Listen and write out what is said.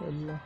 يلا.